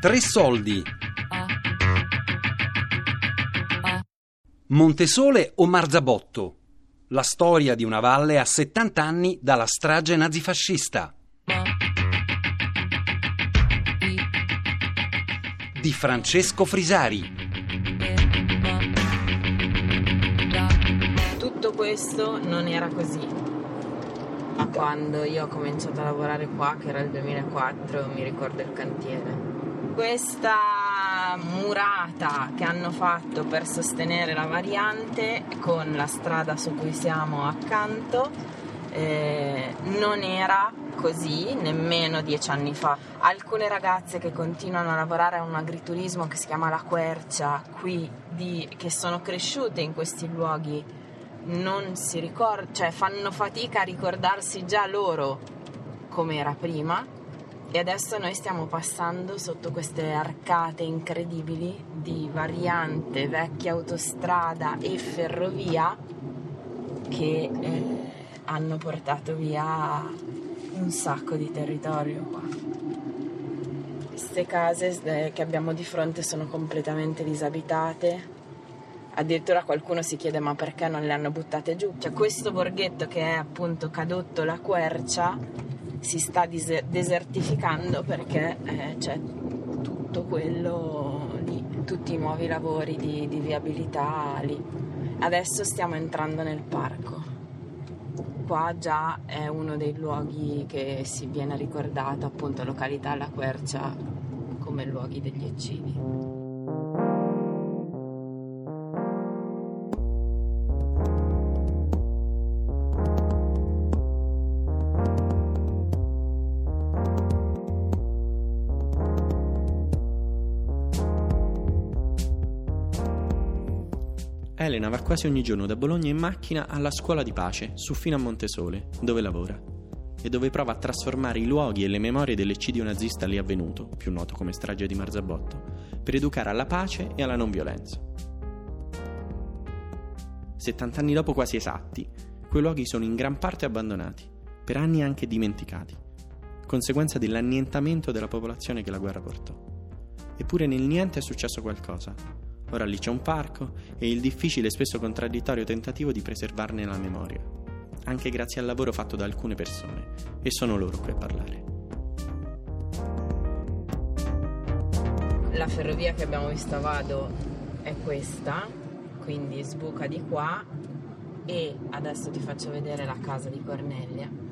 Tre soldi. Montesole o Marzabotto? La storia di una valle a 70 anni dalla strage nazifascista. Di Francesco Frisari. Tutto questo non era così. Quando io ho cominciato a lavorare qua, che era il 2004, mi ricordo il cantiere questa murata che hanno fatto per sostenere la variante con la strada su cui siamo accanto eh, non era così nemmeno dieci anni fa. Alcune ragazze che continuano a lavorare a un agriturismo che si chiama La Quercia, qui di, che sono cresciute in questi luoghi, non si ricordano, cioè fanno fatica a ricordarsi già loro come era prima e adesso noi stiamo passando sotto queste arcate incredibili di variante vecchia autostrada e ferrovia che eh, hanno portato via un sacco di territorio qua. Queste case eh, che abbiamo di fronte sono completamente disabitate. Addirittura qualcuno si chiede ma perché non le hanno buttate giù? Cioè questo borghetto che è appunto cadotto la quercia si sta desertificando perché eh, c'è tutto quello lì, tutti i nuovi lavori di, di viabilità lì. Adesso stiamo entrando nel parco. Qua già è uno dei luoghi che si viene ricordato, appunto località La Quercia, come luoghi degli eccidi. Elena va quasi ogni giorno da Bologna in macchina alla scuola di pace, su fino a Montesole, dove lavora, e dove prova a trasformare i luoghi e le memorie dell'eccidio nazista lì avvenuto, più noto come strage di Marzabotto, per educare alla pace e alla non violenza. 70 anni dopo quasi esatti, quei luoghi sono in gran parte abbandonati, per anni anche dimenticati, conseguenza dell'annientamento della popolazione che la guerra portò. Eppure nel niente è successo qualcosa, Ora lì c'è un parco e il difficile e spesso contraddittorio tentativo di preservarne la memoria, anche grazie al lavoro fatto da alcune persone, e sono loro qui a parlare. La ferrovia che abbiamo visto a Vado è questa, quindi sbuca di qua e adesso ti faccio vedere la casa di Cornelia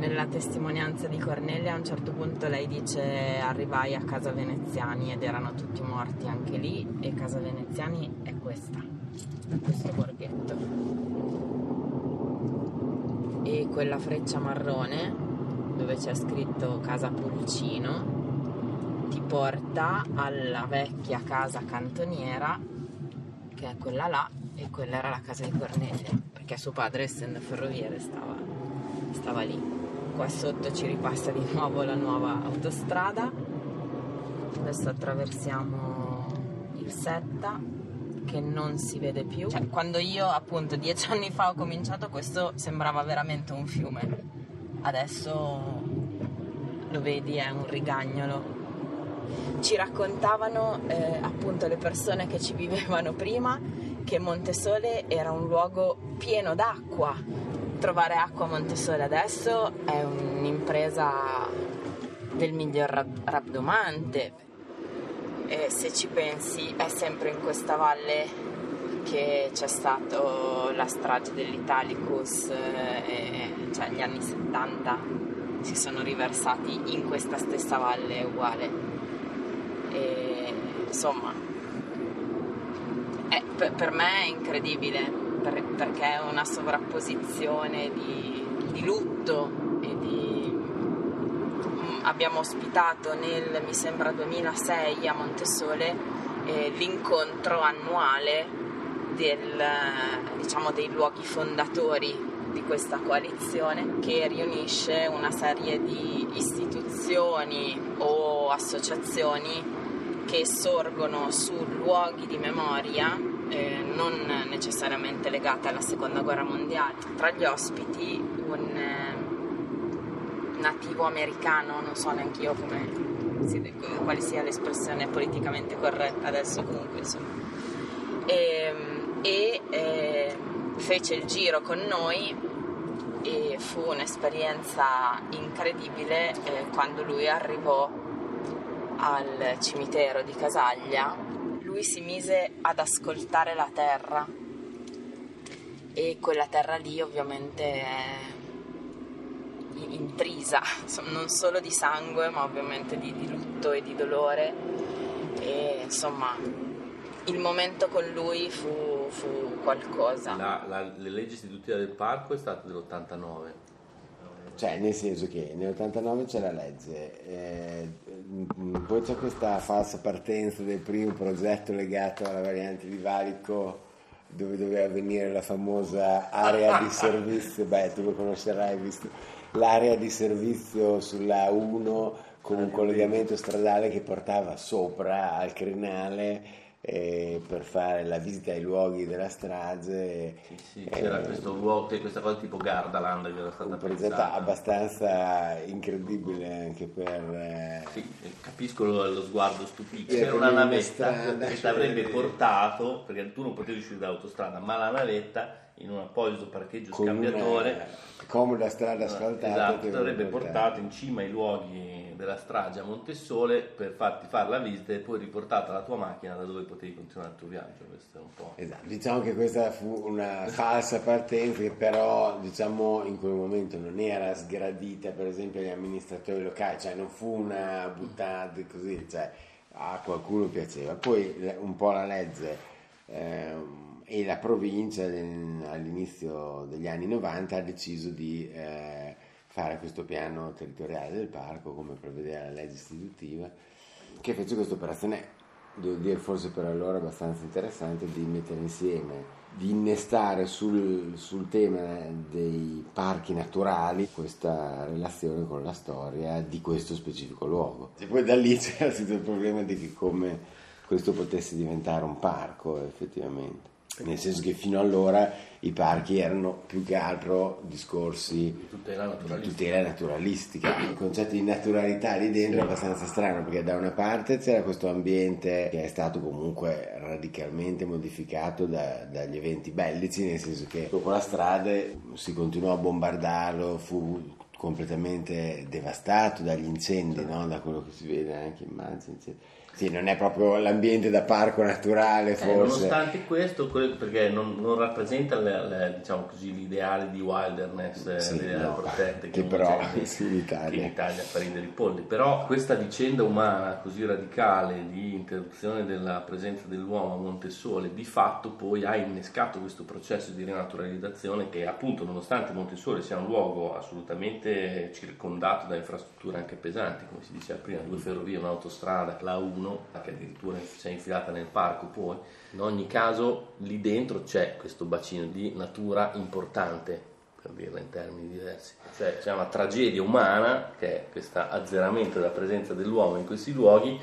nella testimonianza di Cornelia a un certo punto lei dice arrivai a casa Veneziani ed erano tutti morti anche lì e casa Veneziani è questa, questo borghetto. E quella freccia marrone dove c'è scritto casa Pulcino ti porta alla vecchia casa cantoniera che è quella là e quella era la casa di Cornelia perché suo padre essendo ferroviere stava, stava lì qua sotto ci ripassa di nuovo la nuova autostrada. Adesso attraversiamo il Setta che non si vede più. Cioè, quando io appunto dieci anni fa ho cominciato questo sembrava veramente un fiume. Adesso lo vedi è un rigagnolo. Ci raccontavano eh, appunto le persone che ci vivevano prima che Montesole era un luogo pieno d'acqua trovare acqua a Montesole adesso è un'impresa del miglior rabdomante. E se ci pensi è sempre in questa valle che c'è stata la strage dell'Italicus e cioè gli anni 70 si sono riversati in questa stessa valle uguale. E insomma è, per me è incredibile per, perché è una sovrapposizione di, di lutto e di... Mm, abbiamo ospitato nel, mi sembra, 2006 a Montesole eh, l'incontro annuale del, diciamo, dei luoghi fondatori di questa coalizione che riunisce una serie di istituzioni o associazioni che sorgono su luoghi di memoria eh, non necessariamente legate alla seconda guerra mondiale. Tra gli ospiti un, eh, nativo americano, non so neanche io come, quale sia l'espressione politicamente corretta adesso comunque insomma. E, e eh, fece il giro con noi e fu un'esperienza incredibile eh, quando lui arrivò al cimitero di Casaglia, lui si mise ad ascoltare la terra. E quella terra lì ovviamente è intrisa, non solo di sangue ma ovviamente di, di lutto e di dolore. E insomma il momento con lui fu, fu qualcosa. La, la, le leggi istitutive del parco è stata dell'89 cioè, nel senso che nell'89 c'è la legge, eh, poi c'è questa falsa partenza del primo progetto legato alla variante di Valico dove doveva venire la famosa area di servizio, beh tu lo conoscerai visto l'area di servizio sulla 1 con un collegamento stradale che portava sopra al crinale eh, per fare la visita ai luoghi della strage. Sì, sì, c'era eh, questo luogo, questa cosa tipo Gardaland che era stata pensata. abbastanza incredibile anche per... Eh, sì, capisco lo, lo sguardo stupito. C'era una navetta che ti avrebbe portato, perché tu non potevi uscire dall'autostrada, ma la navetta in un apposito parcheggio Con scambiatore. Comoda strada asfaltata. Esatto, ti avrebbe portato in cima ai luoghi della strage a Montesole per farti fare la visita e poi riportata la tua macchina da dove potevi continuare il tuo viaggio. Questo è un po'. Esatto, diciamo che questa fu una falsa partenza che però diciamo in quel momento non era sgradita per esempio agli amministratori locali, cioè non fu una buttata così, cioè a qualcuno piaceva. Poi un po' la legge. Ehm, e la provincia all'inizio degli anni 90 ha deciso di eh, fare questo piano territoriale del parco come prevedeva la legge istitutiva che fece questa operazione devo dire forse per allora abbastanza interessante di mettere insieme di innestare sul, sul tema dei parchi naturali questa relazione con la storia di questo specifico luogo. E poi da lì c'era il problema di come questo potesse diventare un parco effettivamente nel senso che fino allora i parchi erano più che altro discorsi di tutela naturalistica. Tutela naturalistica. Il concetto di naturalità lì dentro è abbastanza strano perché da una parte c'era questo ambiente che è stato comunque radicalmente modificato da, dagli eventi bellici, nel senso che dopo la strada si continuò a bombardarlo, fu completamente devastato dagli incendi, no? da quello che si vede anche in immagini. Sì, non è proprio l'ambiente da parco naturale, eh, forse. Eh, nonostante questo, perché non, non rappresenta le, le, diciamo così, l'ideale di wilderness, eh, sì, le no, protette che, che però sì, in Italia. In Italia fa ridere i polli. Però questa vicenda umana così radicale di interruzione della presenza dell'uomo a Montesole, di fatto poi ha innescato questo processo di rinaturalizzazione che appunto, nonostante Montesole sia un luogo assolutamente circondato da infrastrutture anche pesanti, come si diceva prima, due ferrovie, un'autostrada, la 1, che addirittura si è infilata nel parco poi. In ogni caso lì dentro c'è questo bacino di natura importante, per dirla in termini diversi. Cioè c'è una tragedia umana, che è questo azzeramento della presenza dell'uomo in questi luoghi,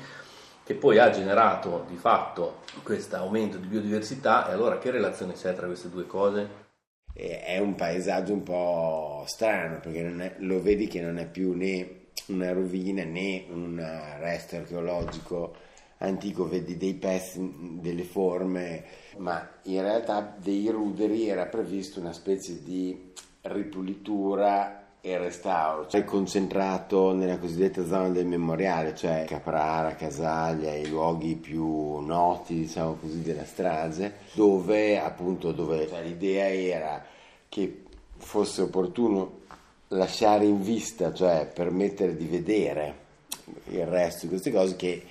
che poi ha generato di fatto questo aumento di biodiversità e allora che relazione c'è tra queste due cose? È un paesaggio un po' strano perché è, lo vedi che non è più né una rovina né un resto archeologico antico, vedi dei pezzi, delle forme, ma in realtà dei ruderi era previsto una specie di ripulitura e restauro, cioè concentrato nella cosiddetta zona del memoriale, cioè Caprara, Casaglia, i luoghi più noti, diciamo così, della strage, dove appunto dove, cioè, l'idea era che fosse opportuno lasciare in vista, cioè permettere di vedere il resto di queste cose che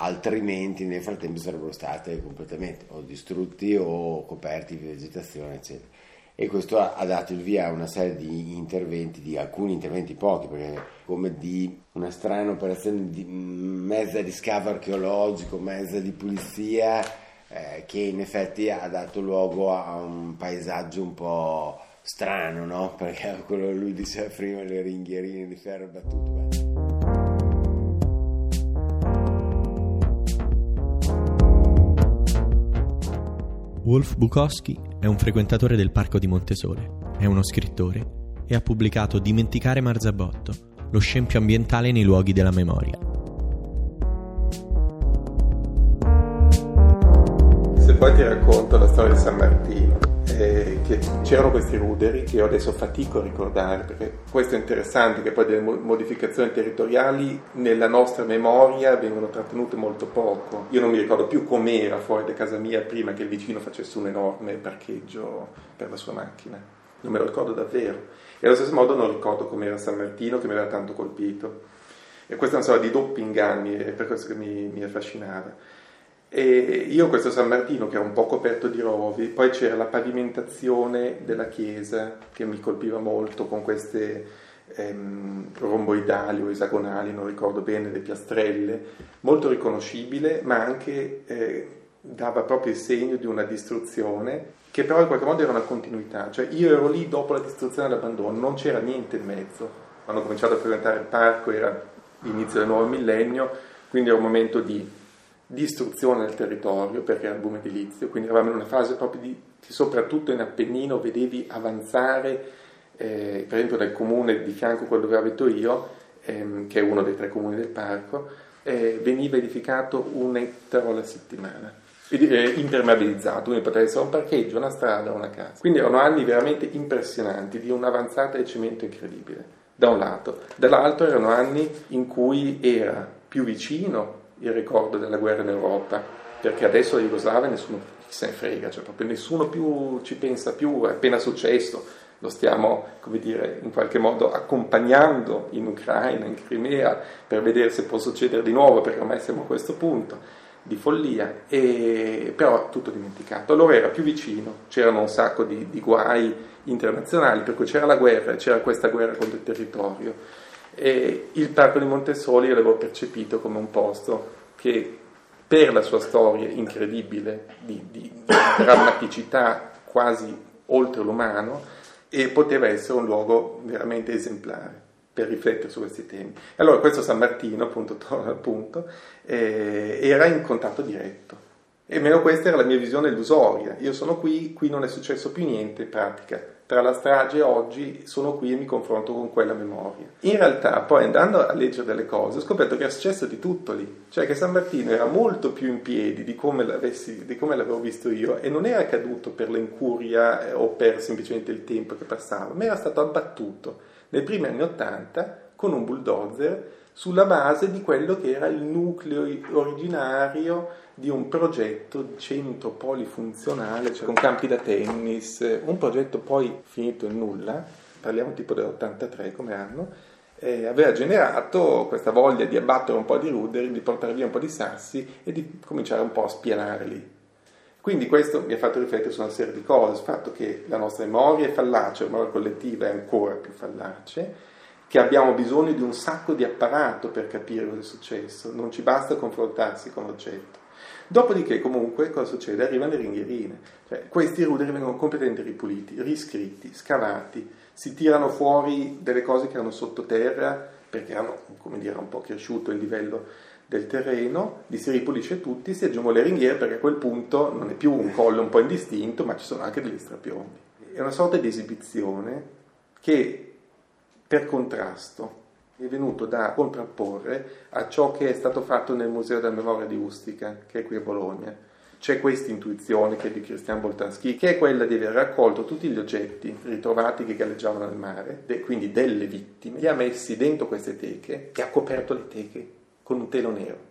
altrimenti nel frattempo sarebbero state completamente o distrutti o coperti di vegetazione, eccetera. E questo ha dato il via a una serie di interventi, di alcuni interventi pochi, perché come di una strana operazione di mezza di scavo archeologico, mezza di pulizia, eh, che in effetti ha dato luogo a un paesaggio un po' strano, no? Perché quello lui diceva prima, le ringhierine di ferro battute. Wolf Bukowski è un frequentatore del Parco di Montesole, è uno scrittore e ha pubblicato Dimenticare Marzabotto, lo scempio ambientale nei luoghi della memoria. C'erano questi ruderi che io adesso fatico a ricordare, perché questo è interessante, che poi delle modificazioni territoriali nella nostra memoria vengono trattenute molto poco. Io non mi ricordo più com'era fuori da casa mia prima che il vicino facesse un enorme parcheggio per la sua macchina, non me lo ricordo davvero. E allo stesso modo non ricordo com'era San Martino che mi aveva tanto colpito. E questa è una sorta di doppi inganni, è per questo che mi, mi affascinava. E io questo San Martino che era un po' coperto di rovi, poi c'era la pavimentazione della chiesa che mi colpiva molto con queste ehm, romboidali o esagonali, non ricordo bene, le piastrelle, molto riconoscibile, ma anche eh, dava proprio il segno di una distruzione che però in qualche modo era una continuità, cioè io ero lì dopo la distruzione e l'abbandono, non c'era niente in mezzo, quando ho cominciato a frequentare il parco era l'inizio del nuovo millennio, quindi era un momento di distruzione del territorio perché era il boom edilizio, quindi eravamo in una fase proprio di, che soprattutto in Appennino vedevi avanzare, eh, per esempio dal comune di fianco a quello dove abito io, ehm, che è uno dei tre comuni del parco, eh, veniva edificato un ettaro alla settimana eh, impermeabilizzato, quindi poteva essere un parcheggio, una strada, una casa. Quindi erano anni veramente impressionanti, di un'avanzata di cemento incredibile, da un lato. Dall'altro erano anni in cui era più vicino il ricordo della guerra in Europa, perché adesso la Jugoslavia nessuno se ne frega, cioè proprio nessuno più ci pensa più, è appena successo, lo stiamo, come dire, in qualche modo accompagnando in Ucraina, in Crimea, per vedere se può succedere di nuovo, perché ormai siamo a questo punto di follia, e, però tutto dimenticato. Allora era più vicino, c'erano un sacco di, di guai internazionali, per cui c'era la guerra, c'era questa guerra contro il territorio. E il parco di Montesoli io l'avevo percepito come un posto che per la sua storia incredibile di, di drammaticità quasi oltre l'umano e poteva essere un luogo veramente esemplare per riflettere su questi temi. Allora questo San Martino, appunto, torna al punto, eh, era in contatto diretto. E meno questa era la mia visione illusoria. Io sono qui, qui non è successo più niente in pratica. Tra la strage e oggi sono qui e mi confronto con quella memoria. In realtà, poi andando a leggere delle cose, ho scoperto che era successo di tutto lì. Cioè che San Martino era molto più in piedi di come, di come l'avevo visto io e non era caduto per l'incuria eh, o per semplicemente il tempo che passava, ma era stato abbattuto nei primi anni Ottanta con un bulldozer sulla base di quello che era il nucleo originario di un progetto centro polifunzionale, cioè con campi da tennis, un progetto poi finito in nulla, parliamo tipo dell'83 come anno, eh, aveva generato questa voglia di abbattere un po' di ruderi, di portare via un po' di sassi e di cominciare un po' a spianare lì. Quindi questo mi ha fatto riflettere su una serie di cose, sul fatto che la nostra memoria è fallace, la memoria collettiva è ancora più fallace, che abbiamo bisogno di un sacco di apparato per capire cosa è successo, non ci basta confrontarsi con l'oggetto. Dopodiché comunque cosa succede? Arrivano le ringhierine, cioè, questi ruderi vengono completamente ripuliti, riscritti, scavati, si tirano fuori delle cose che erano sottoterra perché hanno, come dire, un po' cresciuto il livello del terreno, li si ripulisce tutti, si aggiungono le ringhiere perché a quel punto non è più un collo un po' indistinto, ma ci sono anche degli strapiombi. È una sorta di esibizione che per contrasto è venuto da contrapporre a ciò che è stato fatto nel Museo della Memoria di Ustica, che è qui a Bologna. C'è questa intuizione che è di Christian Boltanski, che è quella di aver raccolto tutti gli oggetti ritrovati che galleggiavano nel mare, de, quindi delle vittime, li ha messi dentro queste teche e ha coperto le teche con un telo nero.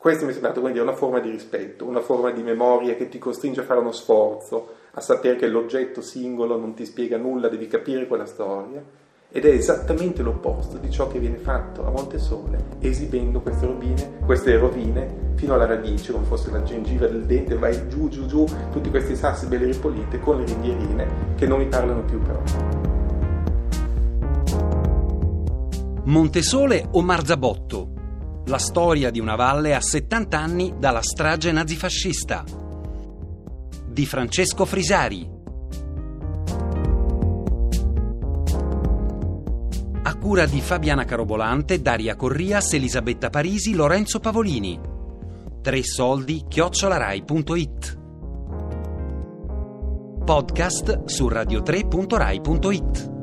Questo mi è sembrato quindi una forma di rispetto, una forma di memoria che ti costringe a fare uno sforzo, a sapere che l'oggetto singolo non ti spiega nulla, devi capire quella storia. Ed è esattamente l'opposto di ciò che viene fatto a Montesole, esibendo queste rovine, queste rovine fino alla radice, come fosse la gengiva del dente, vai giù, giù, giù, tutti questi sassi belli ripuliti con le ringhierine che non mi parlano più però. Montesole o Marzabotto? La storia di una valle a 70 anni dalla strage nazifascista. Di Francesco Frisari. A cura di Fabiana Carobolante, Daria Corrias, Elisabetta Parisi, Lorenzo Pavolini. Tre soldi chiocciolarai.it Podcast su radio3.rai.it